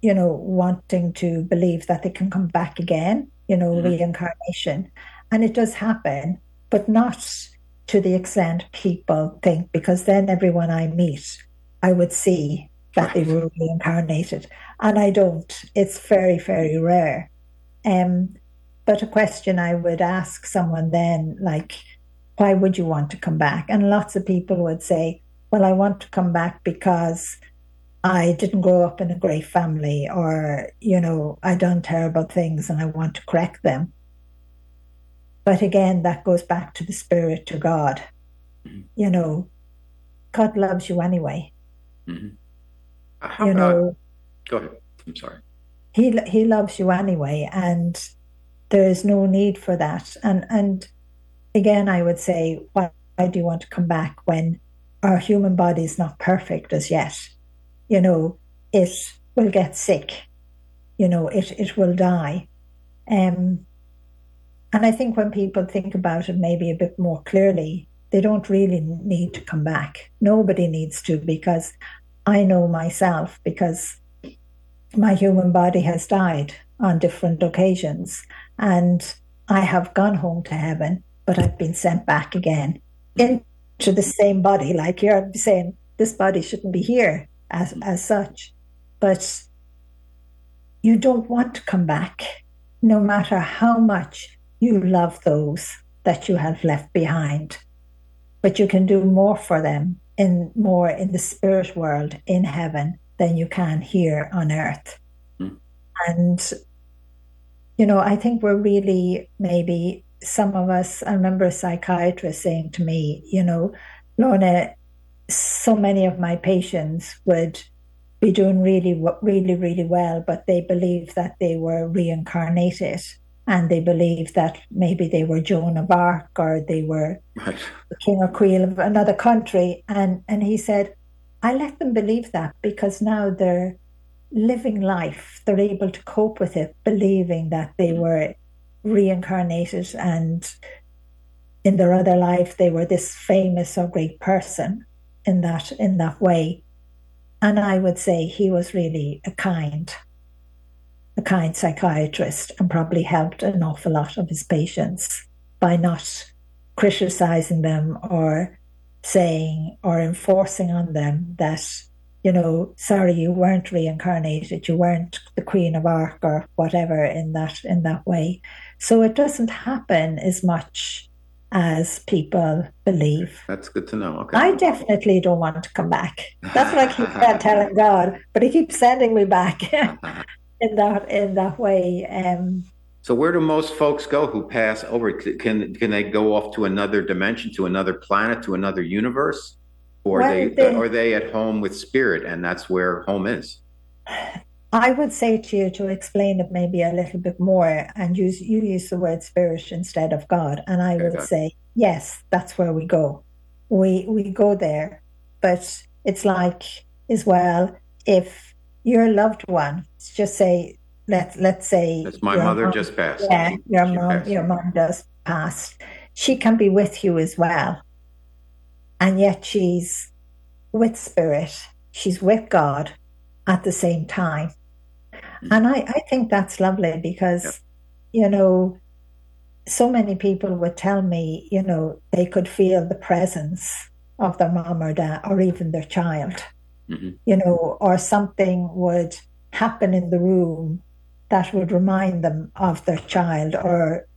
you know, wanting to believe that they can come back again. You know, reincarnation, and it does happen, but not to the extent people think. Because then everyone I meet, I would see that they were reincarnated, and I don't. It's very very rare. Um, but a question I would ask someone then, like, why would you want to come back? And lots of people would say, well, I want to come back because I didn't grow up in a great family, or, you know, I done terrible things and I want to correct them. But again, that goes back to the spirit, to God. Mm-hmm. You know, God loves you anyway. Mm-hmm. How you about- know, Go ahead. I'm sorry. he he loves you anyway and there is no need for that. And and again i would say why, why do you want to come back when our human body is not perfect as yet? You know it will get sick. You know it it will die. Um and i think when people think about it maybe a bit more clearly they don't really need to come back. Nobody needs to because i know myself because my human body has died on different occasions and I have gone home to heaven, but I've been sent back again into the same body. Like you're saying, this body shouldn't be here as, as such, but you don't want to come back, no matter how much you love those that you have left behind. But you can do more for them in more in the spirit world in heaven than you can here on earth. Mm. And you know, I think we're really maybe some of us, I remember a psychiatrist saying to me, you know, Lorna, so many of my patients would be doing really, really, really well, but they believe that they were reincarnated and they believe that maybe they were Joan of Arc or they were right. the king or queen of another country. And, and he said, I let them believe that because now they're living life. They're able to cope with it, believing that they mm. were reincarnated and in their other life they were this famous or great person in that in that way. And I would say he was really a kind, a kind psychiatrist and probably helped an awful lot of his patients by not criticizing them or saying or enforcing on them that, you know, sorry, you weren't reincarnated, you weren't the Queen of Arc or whatever in that in that way. So it doesn't happen as much as people believe. That's good to know. Okay. I definitely don't want to come back. That's what I keep [LAUGHS] telling God, but He keeps sending me back [LAUGHS] in that in that way. Um, so where do most folks go who pass over? Can can they go off to another dimension, to another planet, to another universe, or they, uh, they are they at home with spirit, and that's where home is? I would say to you to explain it maybe a little bit more and use you use the word spirit instead of God. And I would say, yes, that's where we go. We we go there. But it's like as well, if your loved one, just say let's let's say That's my mother mom, just passed. Yeah, your she mom passed. your mom just passed. She can be with you as well. And yet she's with spirit. She's with God at the same time. And I, I think that's lovely because, you know, so many people would tell me, you know, they could feel the presence of their mom or dad or even their child, mm-hmm. you know, or something would happen in the room that would remind them of their child or,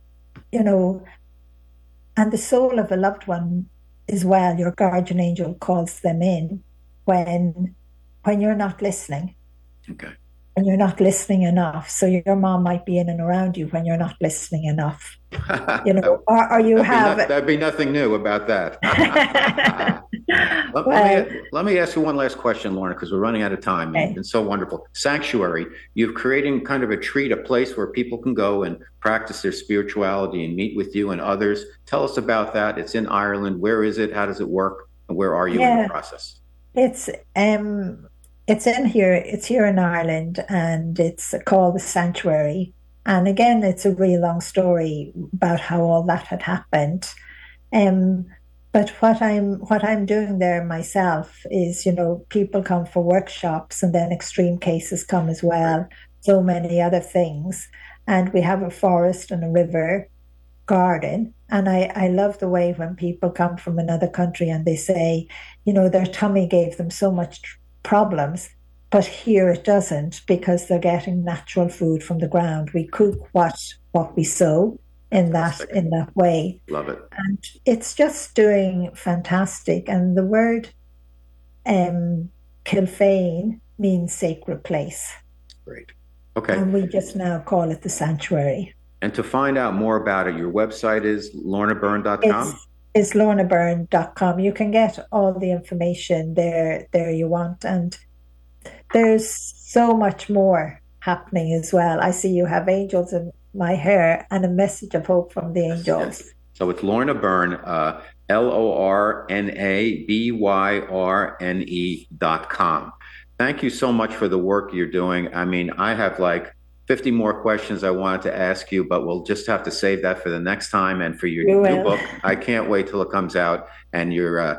you know, and the soul of a loved one as well, your guardian angel calls them in when when you're not listening. Okay and you're not listening enough. So your mom might be in and around you when you're not listening enough. You know, [LAUGHS] or, or you that'd have. Be no, that'd be nothing new about that. [LAUGHS] [LAUGHS] let, well, let, me, let, me, ask you one last question, Lorna, because we're running out of time. Okay. It's been so wonderful. Sanctuary, you've created kind of a treat, a place where people can go and practice their spirituality and meet with you and others. Tell us about that. It's in Ireland. Where is it? How does it work? And where are you yeah. in the process? It's um, it's in here, it's here in Ireland, and it's called The Sanctuary. And again, it's a really long story about how all that had happened. Um, but what I'm what I'm doing there myself is, you know, people come for workshops, and then extreme cases come as well. So many other things, and we have a forest and a river garden. And I, I love the way when people come from another country and they say, you know, their tummy gave them so much problems. But here it doesn't because they're getting natural food from the ground. We cook what what we sow in that in that way. Love it. And it's just doing fantastic. And the word um Kilfane means sacred place. Great. Okay. And we just now call it the sanctuary. And to find out more about it, your website is lornabyrne.com? It's, is lornabyrne.com. You can get all the information there there you want. And there's so much more happening as well. I see you have angels in my hair and a message of hope from the angels. Yes. So it's Lorna Byrne, uh, L O R N A B Y R N E dot com. Thank you so much for the work you're doing. I mean, I have like 50 more questions I wanted to ask you, but we'll just have to save that for the next time. And for your you new will. book, I can't wait till it comes out. And you're, uh,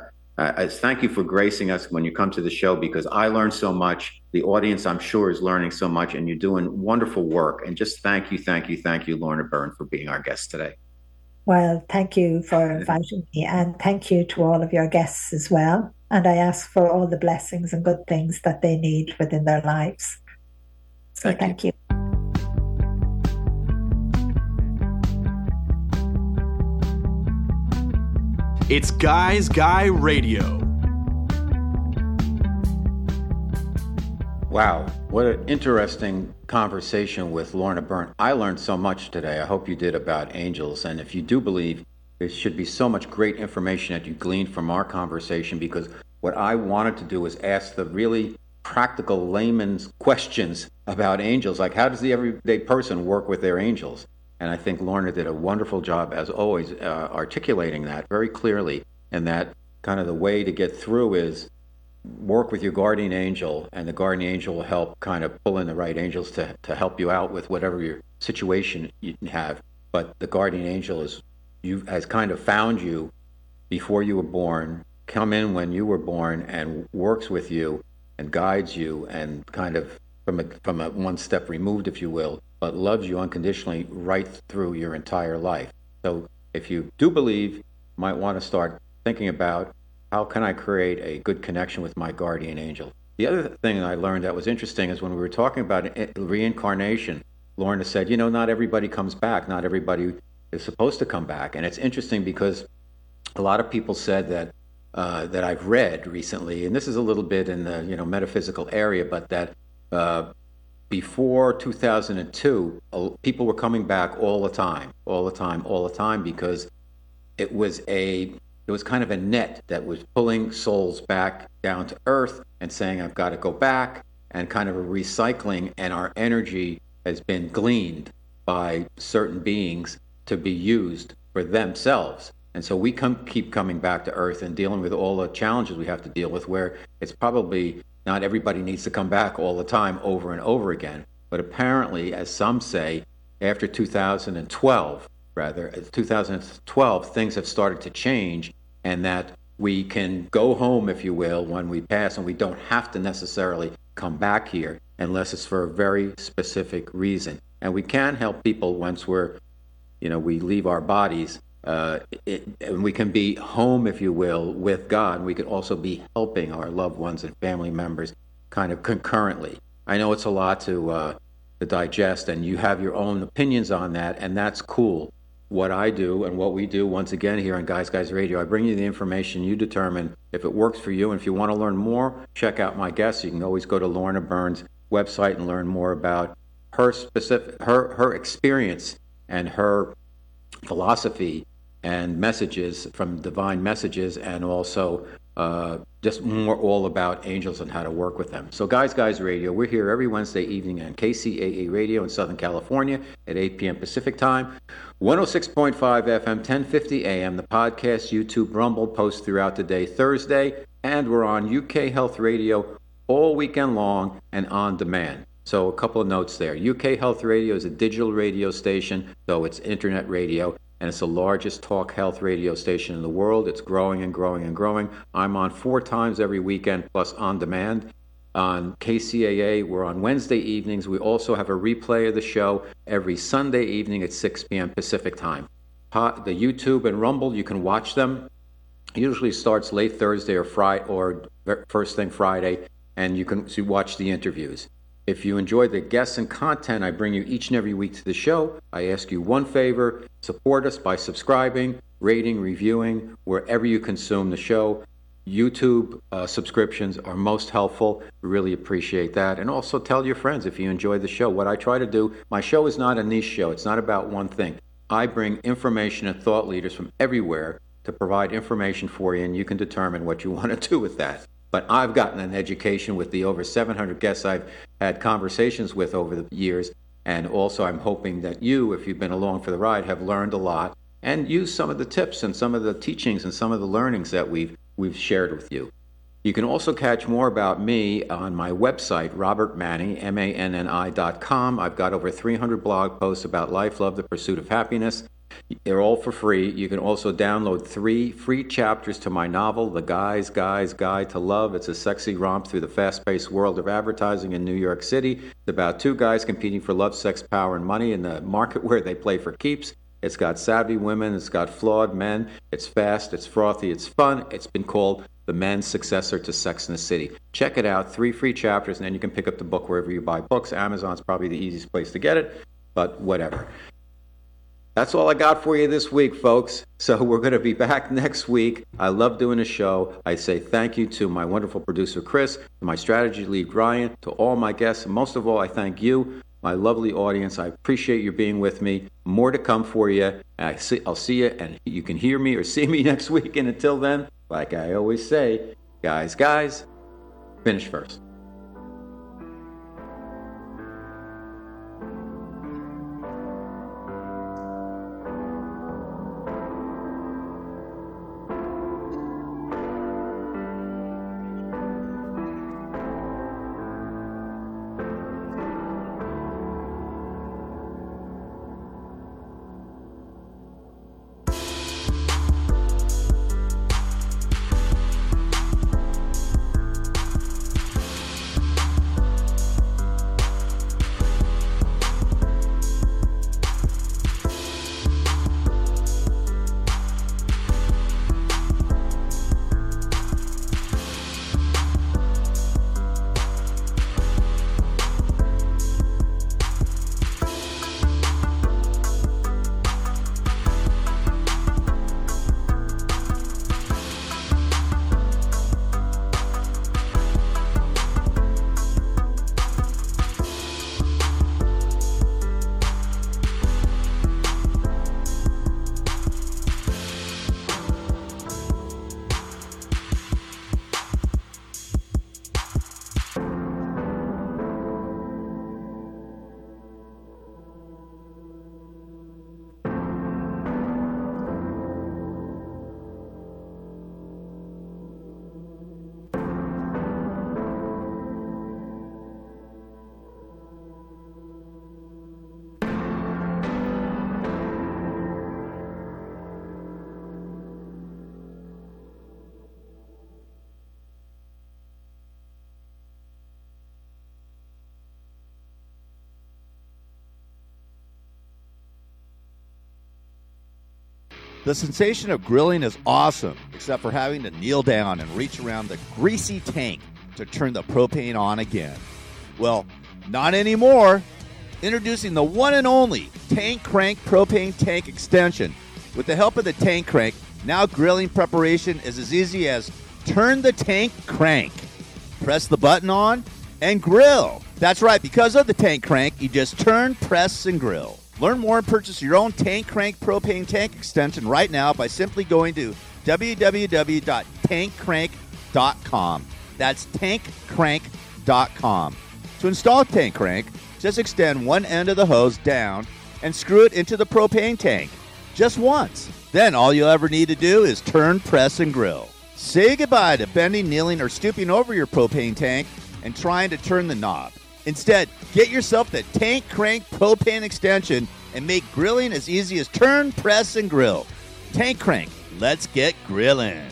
thank you for gracing us when you come to the show because I learned so much. The audience, I'm sure, is learning so much, and you're doing wonderful work. And just thank you, thank you, thank you, Lorna Byrne, for being our guest today. Well, thank you for inviting me, and thank you to all of your guests as well. and I ask for all the blessings and good things that they need within their lives. So Thank thank you. It's Guys Guy Radio. Wow, what an interesting conversation with Lorna Byrne. I learned so much today. I hope you did about angels. And if you do believe, there should be so much great information that you gleaned from our conversation because what I wanted to do was ask the really practical layman's questions about angels. Like, how does the everyday person work with their angels? And I think Lorna did a wonderful job, as always, uh, articulating that very clearly. And that kind of the way to get through is work with your guardian angel, and the guardian angel will help kind of pull in the right angels to, to help you out with whatever your situation you have. But the guardian angel is you has kind of found you before you were born, come in when you were born, and works with you and guides you, and kind of from a, from a one step removed, if you will, but loves you unconditionally right through your entire life. So if you do believe, you might want to start thinking about how can I create a good connection with my guardian angel? The other thing I learned that was interesting is when we were talking about reincarnation, Lorna said, you know, not everybody comes back. Not everybody is supposed to come back. And it's interesting because a lot of people said that uh, that I've read recently, and this is a little bit in the you know metaphysical area, but that uh, before 2002, uh, people were coming back all the time, all the time, all the time because it was a it was kind of a net that was pulling souls back down to earth and saying, I've got to go back, and kind of a recycling, and our energy has been gleaned by certain beings to be used for themselves. And so we come, keep coming back to earth and dealing with all the challenges we have to deal with, where it's probably not everybody needs to come back all the time over and over again. But apparently, as some say, after 2012, rather, 2012, things have started to change and that we can go home, if you will, when we pass, and we don't have to necessarily come back here unless it's for a very specific reason. And we can help people once we're, you know, we leave our bodies. Uh, it, and we can be home, if you will, with God. We could also be helping our loved ones and family members kind of concurrently. I know it's a lot to uh, to digest, and you have your own opinions on that, and that's cool what I do and what we do once again here on Guys Guys Radio. I bring you the information, you determine if it works for you. And if you want to learn more, check out my guests. You can always go to Lorna Byrne's website and learn more about her specific her her experience and her philosophy and messages from divine messages and also uh, just more all about angels and how to work with them. So, Guys Guys Radio, we're here every Wednesday evening on KCAA Radio in Southern California at 8 p.m. Pacific Time. 106.5 FM, 1050 AM, the podcast, YouTube, Rumble, post throughout the day, Thursday, and we're on UK Health Radio all weekend long and on demand. So, a couple of notes there. UK Health Radio is a digital radio station, though it's internet radio, and it's the largest talk health radio station in the world. It's growing and growing and growing. I'm on four times every weekend, plus on demand on KCAA. We're on Wednesday evenings. We also have a replay of the show every Sunday evening at 6 p.m. Pacific time. The YouTube and Rumble, you can watch them. It usually starts late Thursday or Friday or first thing Friday, and you can watch the interviews. If you enjoy the guests and content I bring you each and every week to the show, I ask you one favor support us by subscribing, rating, reviewing, wherever you consume the show. YouTube uh, subscriptions are most helpful. We really appreciate that. And also tell your friends if you enjoy the show. What I try to do, my show is not a niche show, it's not about one thing. I bring information and thought leaders from everywhere to provide information for you, and you can determine what you [LAUGHS] want to do with that. But I've gotten an education with the over 700 guests I've had conversations with over the years. And also, I'm hoping that you, if you've been along for the ride, have learned a lot and used some of the tips and some of the teachings and some of the learnings that we've we've shared with you. You can also catch more about me on my website, robertmanni, M-A-N-N-I dot com. I've got over 300 blog posts about life, love, the pursuit of happiness. They're all for free. You can also download three free chapters to my novel, The Guy's Guy's Guide to Love. It's a sexy romp through the fast paced world of advertising in New York City. It's about two guys competing for love, sex, power, and money in the market [LAUGHS] where they play for keeps. It's got savvy women, it's got flawed men, it's fast, it's frothy, it's fun. It's been called the men's successor to Sex and the City. Check it out, three free chapters, and then you can pick up the book wherever you buy books. Amazon's probably the easiest place to get it, but whatever. That's all I got for you this week, folks. So [LAUGHS] we're going to be back next week. I love doing a show. I say thank you to my wonderful producer, Chris, my strategy lead, Ryan, to all my guests, most of all, I thank you, my lovely audience. I appreciate you being with me. More to come for you. I see, I'll see you, and you can hear me or see me [LAUGHS] next week. And until then, like I always say, guys, guys, finish first. The sensation of grilling is awesome, except for having to kneel down and reach around the greasy tank to turn the propane on again. Well, not anymore. Introducing the one and only Tank Crank Propane Tank Extension. With the help of the Tank Crank, now grilling preparation is as easy as turn the tank crank, press the button on, and grill. That's right, because of the Tank Crank, you just turn, press, and grill. Learn more and purchase your own Tank Crank propane tank extension right now by simply going to www.tankcrank.com. That's tankcrank.com. To install Tank Crank, just extend one end of the hose down and screw it into the propane tank just once. Then all you'll ever need to do is turn, press, and grill. Say goodbye to bending, kneeling, or stooping over your propane tank and trying to turn the knob. Instead, get yourself the Tank Crank propane extension and make grilling as easy as turn, press, and grill. Tank Crank, let's get grilling.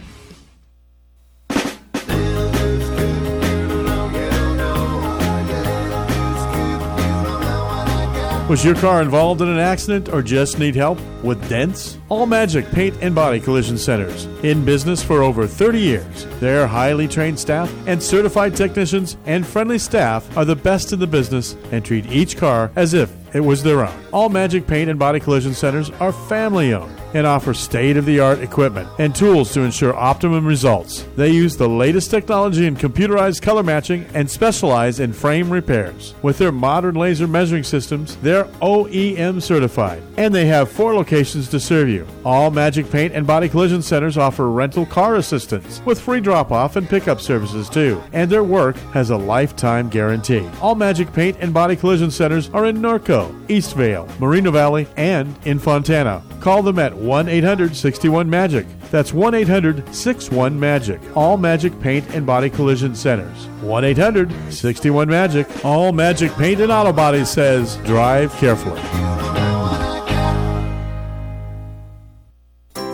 Was your car involved in an accident or just need help with dents? All Magic Paint and Body Collision Centers. In business for over 30 years. Their highly trained staff and certified technicians and friendly staff are the best in the business and treat each car as if it was their own. All Magic Paint and Body Collision Centers are family owned and offer state of the art equipment and tools to ensure optimum results. They use the latest technology in computerized color matching and specialize in frame repairs. With their modern laser measuring systems, they're OEM certified and they have four locations to serve you. All Magic Paint and Body Collision Centers offer rental car assistance with free drop off and pickup services too, and their work has a lifetime guarantee. All Magic Paint and Body Collision Centers are in Norco, Eastvale, Moreno Valley, and in Fontana. Call them at 1 800 61 Magic. That's 1 800 61 Magic. All Magic Paint and Body Collision Centers. 1 800 61 Magic. All Magic Paint and Auto Body says drive carefully.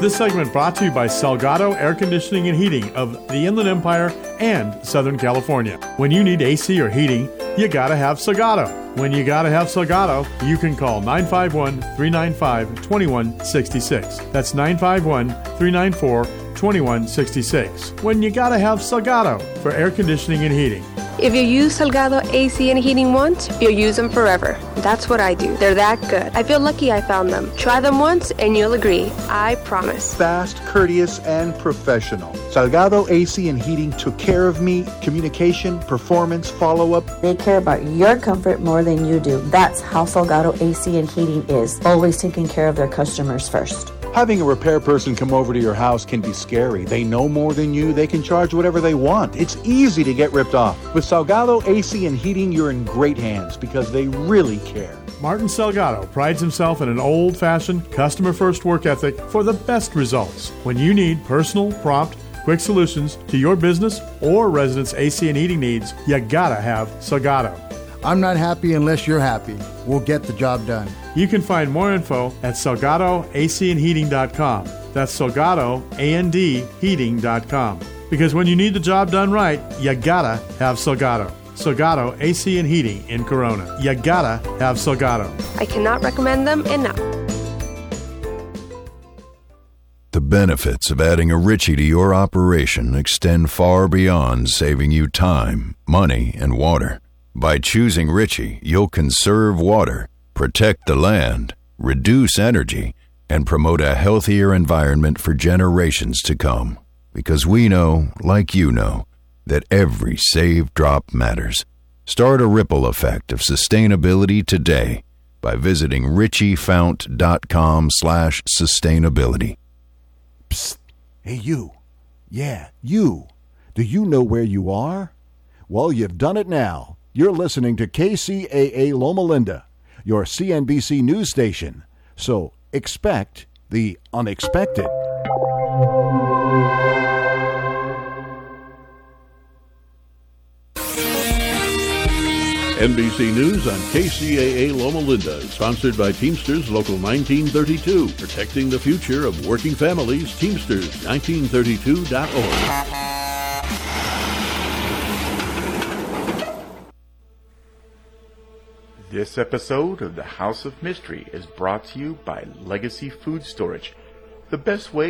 This segment brought to you by Salgado Air Conditioning and Heating of the Inland Empire and Southern California. When you need AC or heating, you gotta have Salgado. When you gotta have Salgado, you can call 951 395 2166. That's 951 394 2166. When you gotta have Salgado for air conditioning and heating. If you use Salgado AC and heating once, you'll use them forever. That's what I do. They're that good. I feel lucky I found them. Try them once and you'll agree. I promise. Fast, courteous, and professional. Salgado AC and Heating took care of me. Communication, performance, follow up. They care about your comfort more than you do. That's how Salgado AC and Heating is. Always taking care of their customers first. Having a repair person come over to your house can be scary. They know more than you. They can charge whatever they want. It's easy to get ripped off. With Salgado AC and Heating, you're in great hands because they really care. Martin Salgado prides himself in an old fashioned, customer first work ethic for the best results. When you need personal, prompt, quick solutions to your business or residents' AC and heating needs, you gotta have Salgado. I'm not happy unless you're happy. We'll get the job done. You can find more info at SalgadoACandHeating.com. That's SalgadoAndHeating.com. Because when you need the job done right, you gotta have Salgado. Salgado AC and Heating in Corona. You gotta have Salgado. I cannot recommend them enough. The benefits of adding a Ritchie to your operation extend far beyond saving you time, money, and water. By choosing Ritchie, you'll conserve water, protect the land, reduce energy, and promote a healthier environment for generations to come. Because we know, like you know, that every saved drop matters. Start a ripple effect of sustainability today by visiting ritchiefount.com slash sustainability. Psst. Hey, you. Yeah, you. Do you know where you are? Well, you've done it now. You're listening to KCAA Loma Linda, your CNBC news station. So expect the unexpected. NBC News on KCAA Loma Linda, sponsored by Teamsters Local 1932, protecting the future of working families. Teamsters1932.org. This episode of the House of Mystery is brought to you by Legacy Food Storage, the best way